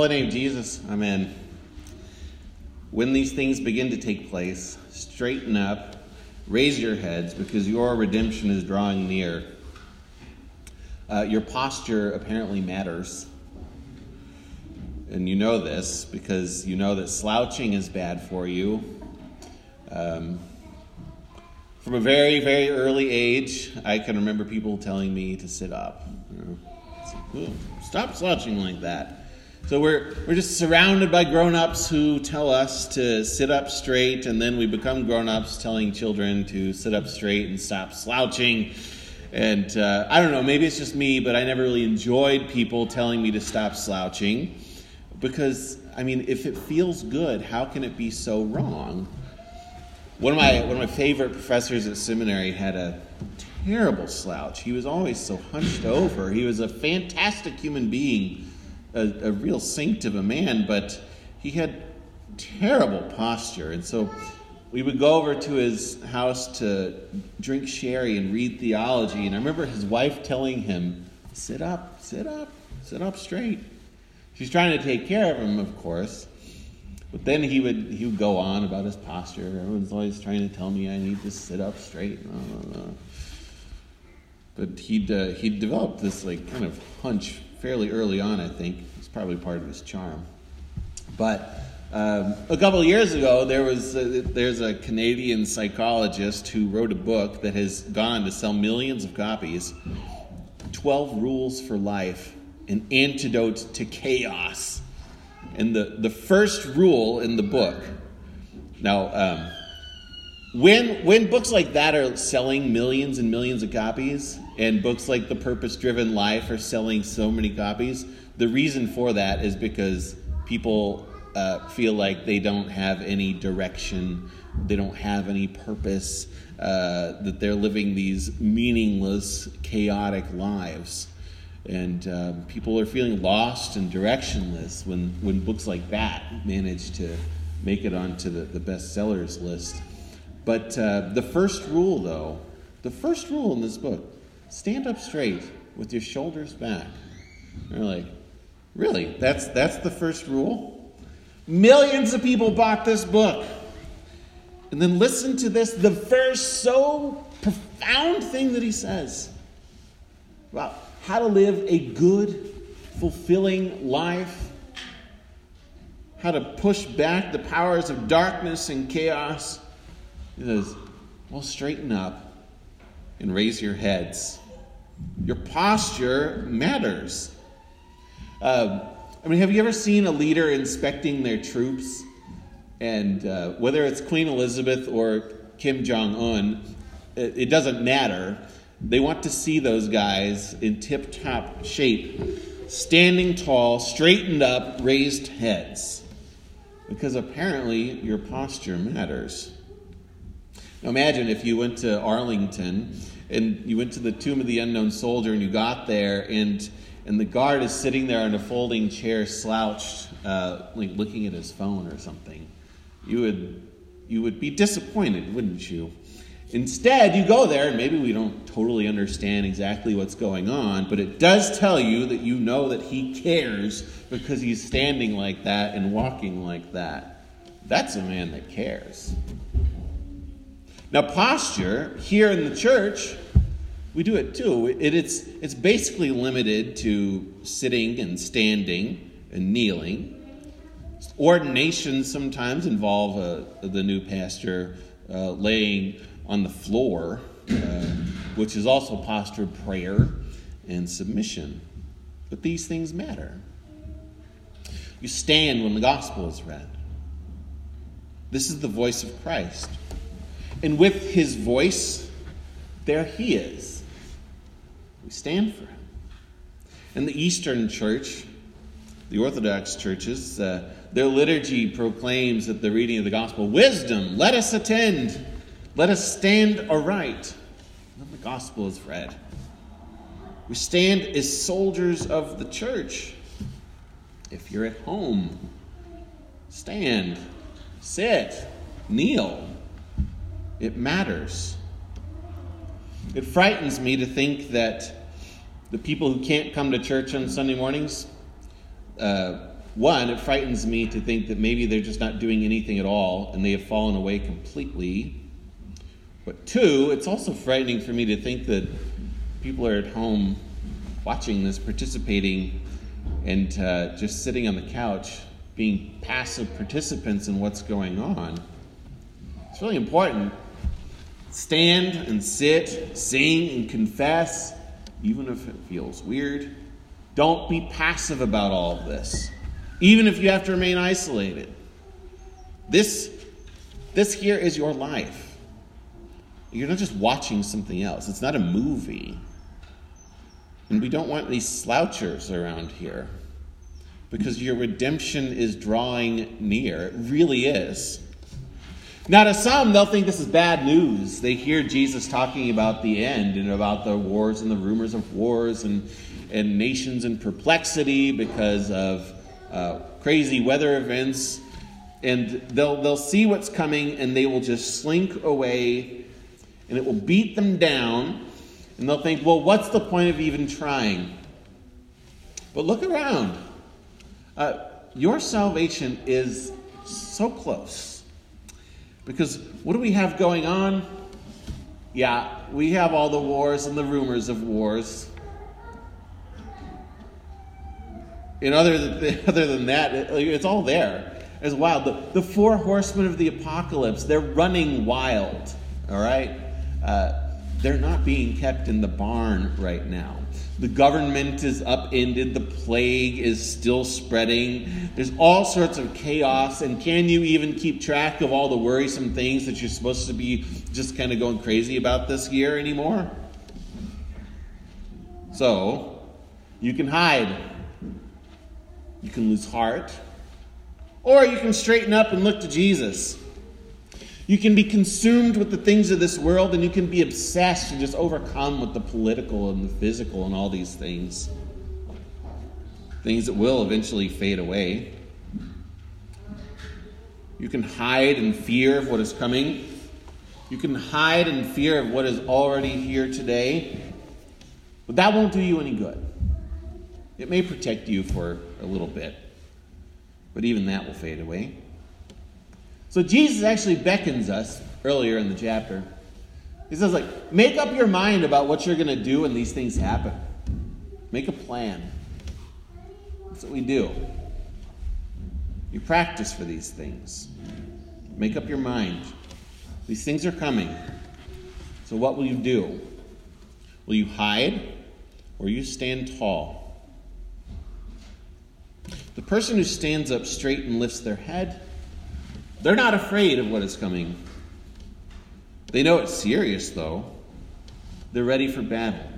name of Jesus, amen. When these things begin to take place, straighten up, raise your heads, because your redemption is drawing near. Uh, your posture apparently matters. And you know this because you know that slouching is bad for you. Um, from a very, very early age, I can remember people telling me to sit up. You know, stop slouching like that. So we're, we're just surrounded by grown ups who tell us to sit up straight, and then we become grown ups telling children to sit up straight and stop slouching. And uh, I don't know, maybe it's just me, but I never really enjoyed people telling me to stop slouching because, I mean, if it feels good, how can it be so wrong? One of my one of my favorite professors at seminary had a terrible slouch. He was always so hunched over. He was a fantastic human being, a, a real saint of a man, but he had terrible posture. And so we would go over to his house to drink sherry and read theology. And I remember his wife telling him, Sit up, sit up, sit up straight. She's trying to take care of him, of course. But then he would he would go on about his posture. Everyone's always trying to tell me I need to sit up straight. But he'd uh, he'd developed this like kind of hunch fairly early on. I think it's probably part of his charm. But um, a couple years ago, there was a, there's a Canadian psychologist who wrote a book that has gone on to sell millions of copies. Twelve Rules for Life: An Antidote to Chaos and the, the first rule in the book. Now, um, when, when books like that are selling millions and millions of copies, and books like The Purpose Driven Life are selling so many copies, the reason for that is because people uh, feel like they don't have any direction, they don't have any purpose, uh, that they're living these meaningless, chaotic lives. And uh, people are feeling lost and directionless when, when books like that manage to make it onto the, the bestsellers list. But uh, the first rule, though, the first rule in this book stand up straight with your shoulders back. they're like, really? That's, that's the first rule? Millions of people bought this book. And then listen to this the first so profound thing that he says. Wow how to live a good, fulfilling life, how to push back the powers of darkness and chaos. He says, well, straighten up and raise your heads. Your posture matters. Uh, I mean, have you ever seen a leader inspecting their troops? And uh, whether it's Queen Elizabeth or Kim Jong un, it, it doesn't matter. They want to see those guys in tip top shape, standing tall, straightened up, raised heads. Because apparently your posture matters. Imagine if you went to Arlington and you went to the tomb of the unknown soldier and you got there and and the guard is sitting there in a folding chair slouched uh, like looking at his phone or something you would you would be disappointed wouldn't you Instead, you go there, and maybe we don't totally understand exactly what's going on, but it does tell you that you know that he cares because he's standing like that and walking like that. That's a man that cares. Now, posture here in the church, we do it too. It, it's, it's basically limited to sitting and standing and kneeling. Ordinations sometimes involve a, uh, the new pastor uh, laying on the floor, uh, which is also posture prayer and submission. But these things matter. You stand when the gospel is read. This is the voice of Christ. And with his voice, there he is. We stand for him. In the Eastern Church, the Orthodox churches, uh, their liturgy proclaims at the reading of the gospel, Wisdom, let us attend. Let us stand aright when the gospel is read. We stand as soldiers of the church. If you're at home, stand, sit, kneel. It matters. It frightens me to think that the people who can't come to church on Sunday mornings, uh, one, it frightens me to think that maybe they're just not doing anything at all and they have fallen away completely. But two, it's also frightening for me to think that people are at home watching this, participating, and uh, just sitting on the couch, being passive participants in what's going on. It's really important. Stand and sit, sing and confess, even if it feels weird. Don't be passive about all of this, even if you have to remain isolated. This, this here is your life. You're not just watching something else, it's not a movie. And we don't want these slouchers around here because your redemption is drawing near. It really is. Now, to some, they'll think this is bad news. They hear Jesus talking about the end and about the wars and the rumors of wars and, and nations in perplexity because of uh, crazy weather events. And they'll, they'll see what's coming and they will just slink away and it will beat them down and they'll think, well, what's the point of even trying? But look around. Uh, your salvation is so close. Because what do we have going on? Yeah, we have all the wars and the rumors of wars. And other than, other than that, it's all there as wild. The, the four horsemen of the apocalypse, they're running wild. All right? Uh, they're not being kept in the barn right now. The government is upended. The plague is still spreading. There's all sorts of chaos. And can you even keep track of all the worrisome things that you're supposed to be just kind of going crazy about this year anymore? So, you can hide. You can lose heart. Or you can straighten up and look to Jesus. You can be consumed with the things of this world and you can be obsessed and just overcome with the political and the physical and all these things. Things that will eventually fade away. You can hide in fear of what is coming. You can hide in fear of what is already here today. But that won't do you any good. It may protect you for a little bit, but even that will fade away. So Jesus actually beckons us earlier in the chapter. He says, like, make up your mind about what you're going to do when these things happen. Make a plan. That's what we do. You practice for these things. Make up your mind. These things are coming. So what will you do? Will you hide or you stand tall? The person who stands up straight and lifts their head they're not afraid of what is coming. They know it's serious, though. They're ready for battle.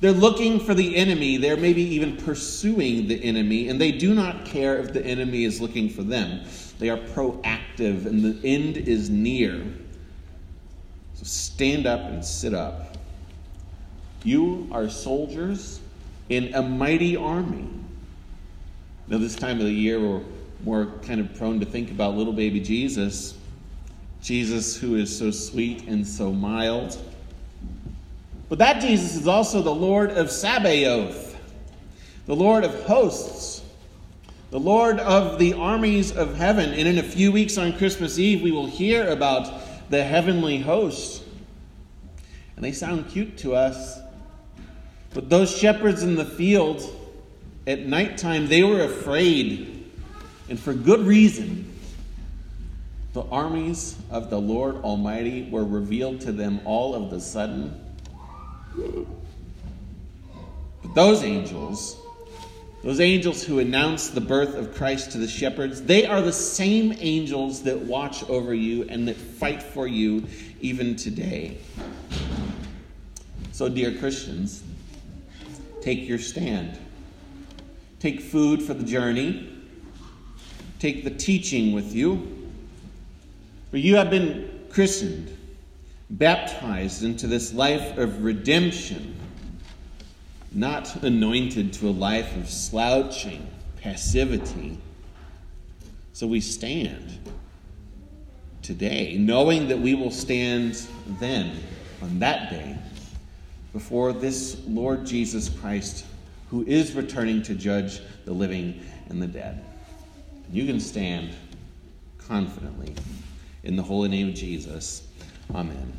They're looking for the enemy. They're maybe even pursuing the enemy, and they do not care if the enemy is looking for them. They are proactive, and the end is near. So stand up and sit up. You are soldiers in a mighty army. Now, this time of the year, we're more kind of prone to think about little baby Jesus. Jesus, who is so sweet and so mild. But that Jesus is also the Lord of Sabaoth, the Lord of hosts, the Lord of the armies of heaven. And in a few weeks on Christmas Eve, we will hear about the heavenly hosts. And they sound cute to us. But those shepherds in the field at nighttime, they were afraid and for good reason. The armies of the Lord Almighty were revealed to them all of the sudden. But those angels, those angels who announced the birth of Christ to the shepherds, they are the same angels that watch over you and that fight for you even today. So, dear Christians, take your stand. Take food for the journey take the teaching with you. For you have been christened, baptized into this life of redemption, not anointed to a life of slouching, passivity. So we stand today, knowing that we will stand then, on that day, before this Lord Jesus Christ who is returning to judge the living and the dead. You can stand confidently in the holy name of Jesus. Amen.